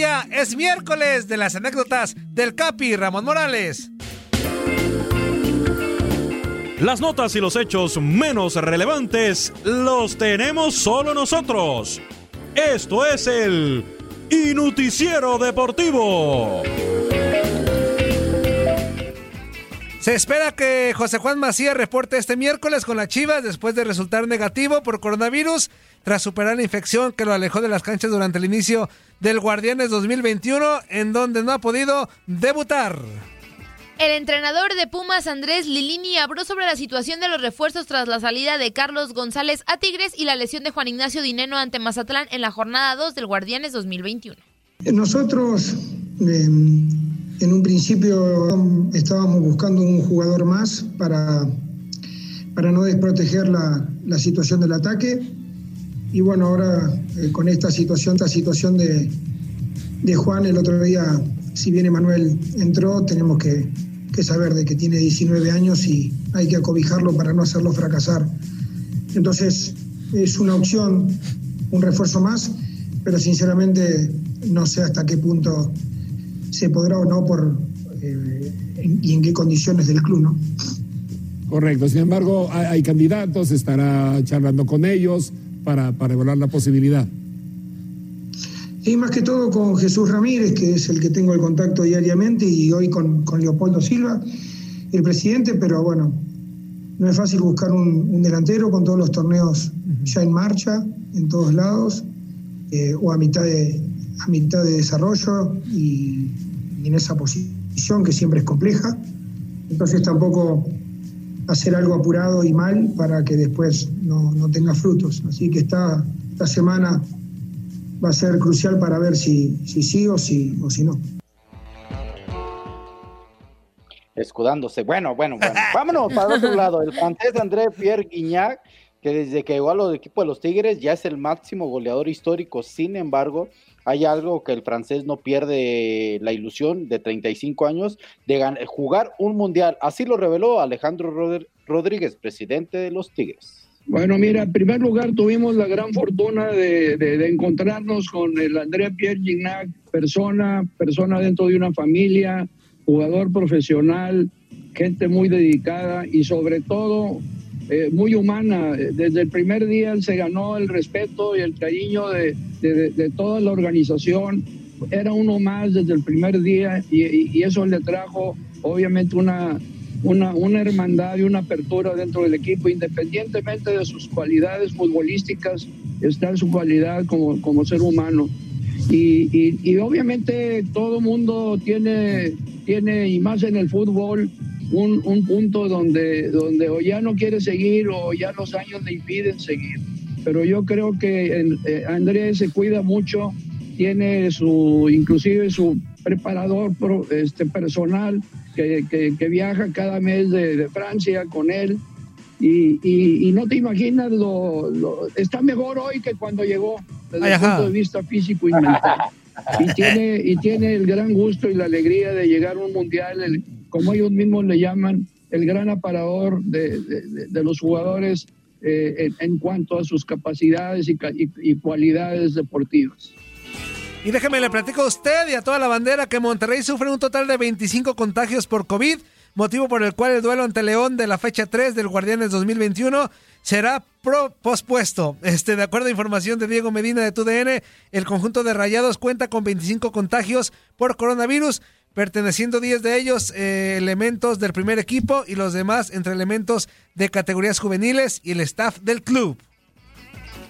Inutilandia es miércoles de las anécdotas del Capi Ramón Morales. Las notas y los hechos menos relevantes los tenemos solo nosotros. Esto es el Inuticiero Deportivo. Se espera que José Juan Macías reporte este miércoles con las Chivas después de resultar negativo por coronavirus tras superar la infección que lo alejó de las canchas durante el inicio del Guardianes 2021 en donde no ha podido debutar. El entrenador de Pumas, Andrés Lilini, habló sobre la situación de los refuerzos tras la salida de Carlos González a Tigres y la lesión de Juan Ignacio Dineno ante Mazatlán en la jornada 2 del Guardianes 2021. Nosotros, eh, en un principio, estábamos buscando un jugador más para, para no desproteger la, la situación del ataque. Y bueno, ahora eh, con esta situación, esta situación de, de Juan, el otro día, si bien Emanuel entró, tenemos que, que saber de que tiene 19 años y hay que acobijarlo para no hacerlo fracasar. Entonces, es una opción, un refuerzo más, pero sinceramente no sé hasta qué punto se podrá o no por eh, en- y en qué condiciones del club, ¿no? Correcto, sin embargo, hay, hay candidatos, estará charlando con ellos para, para evaluar la posibilidad. Y más que todo con Jesús Ramírez, que es el que tengo el contacto diariamente, y hoy con, con Leopoldo Silva, el presidente, pero bueno, no es fácil buscar un, un delantero con todos los torneos ya en marcha, en todos lados, eh, o a mitad, de, a mitad de desarrollo y, y en esa posición que siempre es compleja. Entonces tampoco hacer algo apurado y mal para que después no, no tenga frutos. Así que esta, esta semana va a ser crucial para ver si, si sí o si, o si no. escudándose. Bueno, bueno, bueno. Vámonos para el otro lado. El francés André Pierre Guignac, que desde que llegó al equipo de los Tigres ya es el máximo goleador histórico. Sin embargo, hay algo que el francés no pierde la ilusión de 35 años de jugar un mundial. Así lo reveló Alejandro Rodr- Rodríguez, presidente de los Tigres. Bueno, mira, en primer lugar tuvimos la gran fortuna de encontrarnos con el André Pierre Gignac, persona, persona dentro de una familia, jugador profesional, gente muy dedicada y sobre todo eh, muy humana. Desde el primer día él se ganó el respeto y el cariño de, de- toda la organización. Era uno más desde el primer día y, y- eso le trajo obviamente una, una, una hermandad y una apertura dentro del equipo, independientemente de sus cualidades futbolísticas, está su cualidad como, como ser humano. Y, y, obviamente todo mundo tiene, tiene, y más en el fútbol, un, un, punto donde, donde o ya no quiere seguir o ya los años le impiden seguir. Pero yo creo que eh, Andrés se cuida mucho, tiene su, inclusive su preparador este, personal que, que, viaja cada mes de, de Francia con él y, y, no te imaginas, lo, está mejor hoy que cuando llegó, desde el punto de vista físico y mental. Y tiene, y tiene el gran gusto y la alegría de llegar a un mundial, como ellos mismos le llaman, el gran aparador de, los jugadores eh, en, cuanto a sus capacidades y, cualidades deportivas. Y déjeme le platico a usted y a toda la bandera que Monterrey sufre un total de 25 contagios por COVID motivo por el cual el duelo ante León de la fecha 3 del Guardianes 2021 será pospuesto. Este, de acuerdo a información de Diego Medina de TUDN, el conjunto de Rayados cuenta con 25 contagios por coronavirus, perteneciendo 10 de ellos eh, elementos del primer equipo y los demás entre elementos de categorías juveniles y el staff del club.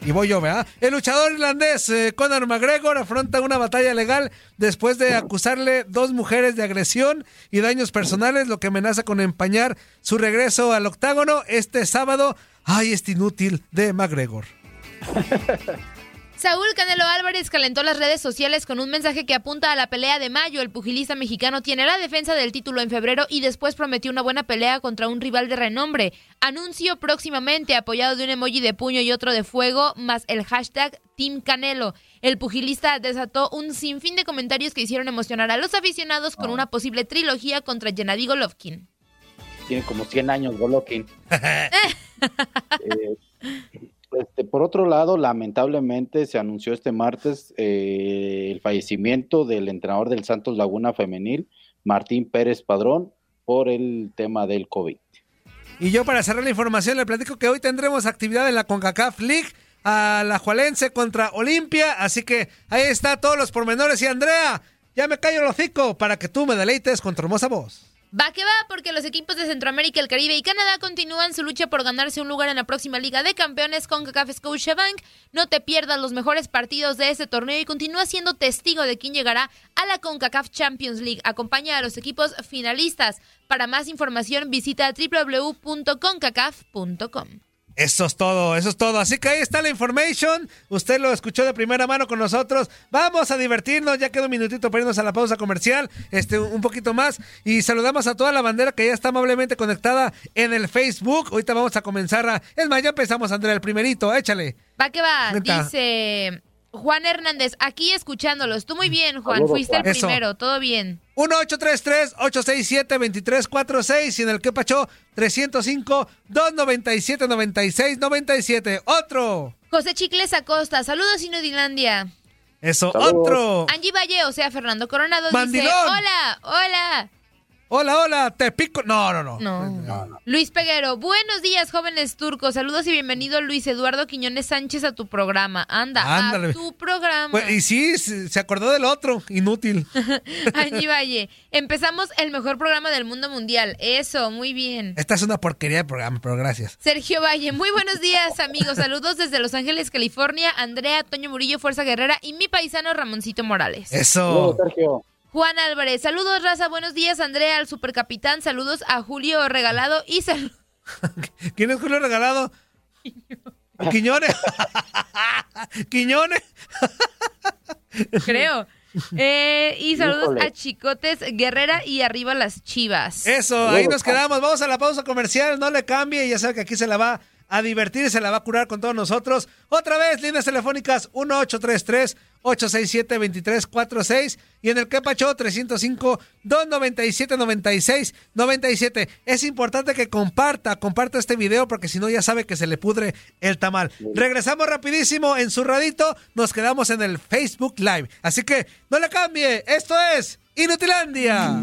Y voy yo, ¿verdad? El luchador irlandés eh, Conor McGregor afronta una batalla legal después de acusarle dos mujeres de agresión y daños personales, lo que amenaza con empañar su regreso al octágono este sábado. ¡Ay, este inútil de McGregor! Saúl Canelo Álvarez calentó las redes sociales con un mensaje que apunta a la pelea de mayo. El pugilista mexicano tiene la defensa del título en febrero y después prometió una buena pelea contra un rival de renombre. Anuncio próximamente apoyado de un emoji de puño y otro de fuego, más el hashtag Team Canelo. El pugilista desató un sinfín de comentarios que hicieron emocionar a los aficionados con una posible trilogía contra Gennady Golovkin. Tiene como 100 años Golovkin. eh, por otro lado, lamentablemente se anunció este martes eh, el fallecimiento del entrenador del Santos Laguna Femenil, Martín Pérez Padrón, por el tema del COVID. Y yo para cerrar la información le platico que hoy tendremos actividad en la CONCACAF League a la Jualense contra Olimpia, así que ahí está todos los pormenores y Andrea, ya me callo el hocico para que tú me deleites con tu hermosa voz. Va que va, porque los equipos de Centroamérica, el Caribe y Canadá continúan su lucha por ganarse un lugar en la próxima Liga de Campeones con CACAF Scotiabank. No te pierdas los mejores partidos de este torneo y continúa siendo testigo de quién llegará a la CONCACAF Champions League. Acompaña a los equipos finalistas. Para más información visita www.concacaf.com. Eso es todo, eso es todo. Así que ahí está la information. Usted lo escuchó de primera mano con nosotros. Vamos a divertirnos. Ya queda un minutito para irnos a la pausa comercial. Este, un poquito más. Y saludamos a toda la bandera que ya está amablemente conectada en el Facebook. Ahorita vamos a comenzar a. Es más, ya empezamos, Andrea, el primerito. Échale. Va que va. Dice. Juan Hernández, aquí escuchándolos. Tú muy bien, Juan. Fuiste el primero. Todo bien. 1-833-867-2346 y en el que pachó 305-297-9697. Otro. José Chicles Acosta. Saludos, Inodilandia. Eso, otro. Angie Valle, o sea, Fernando Coronado dice, hola, hola. Hola, hola, te pico. No, no, no. No. Luis Peguero, buenos días, jóvenes turcos. Saludos y bienvenido, Luis Eduardo Quiñones Sánchez, a tu programa. Anda, a tu programa. Pues, y sí, se acordó del otro, inútil. Angie Valle, empezamos el mejor programa del mundo mundial. Eso, muy bien. Esta es una porquería de programa, pero gracias. Sergio Valle, muy buenos días, amigos. Saludos desde Los Ángeles, California. Andrea, Toño Murillo, Fuerza Guerrera y mi paisano Ramoncito Morales. Eso. Sergio. Juan Álvarez, saludos raza, buenos días Andrea, al supercapitán, saludos a Julio Regalado y saludos. ¿Quién es Julio Regalado? Quiñones. Quiñones. Creo. Eh, y saludos a Chicotes Guerrera y arriba las chivas. Eso, ahí nos quedamos. Vamos a la pausa comercial, no le cambie, ya sabe que aquí se la va a divertir y se la va a curar con todos nosotros. Otra vez, líneas telefónicas 1833 867 2346 y en el Quepacho 305 297 96 97. Es importante que comparta, comparta este video porque si no ya sabe que se le pudre el tamal. Regresamos rapidísimo en su radito, nos quedamos en el Facebook Live. Así que no le cambie, esto es Inutilandia.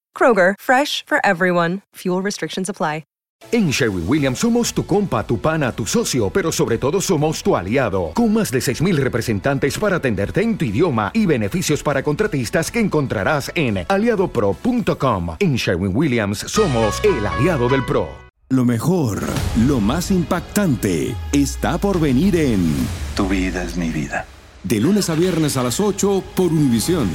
Kroger, fresh for everyone. Fuel restrictions apply. En Sherwin Williams somos tu compa, tu pana, tu socio, pero sobre todo somos tu aliado, con más de 6.000 representantes para atenderte en tu idioma y beneficios para contratistas que encontrarás en aliadopro.com. En Sherwin Williams somos el aliado del PRO. Lo mejor, lo más impactante, está por venir en Tu vida es mi vida. De lunes a viernes a las 8 por Univisión.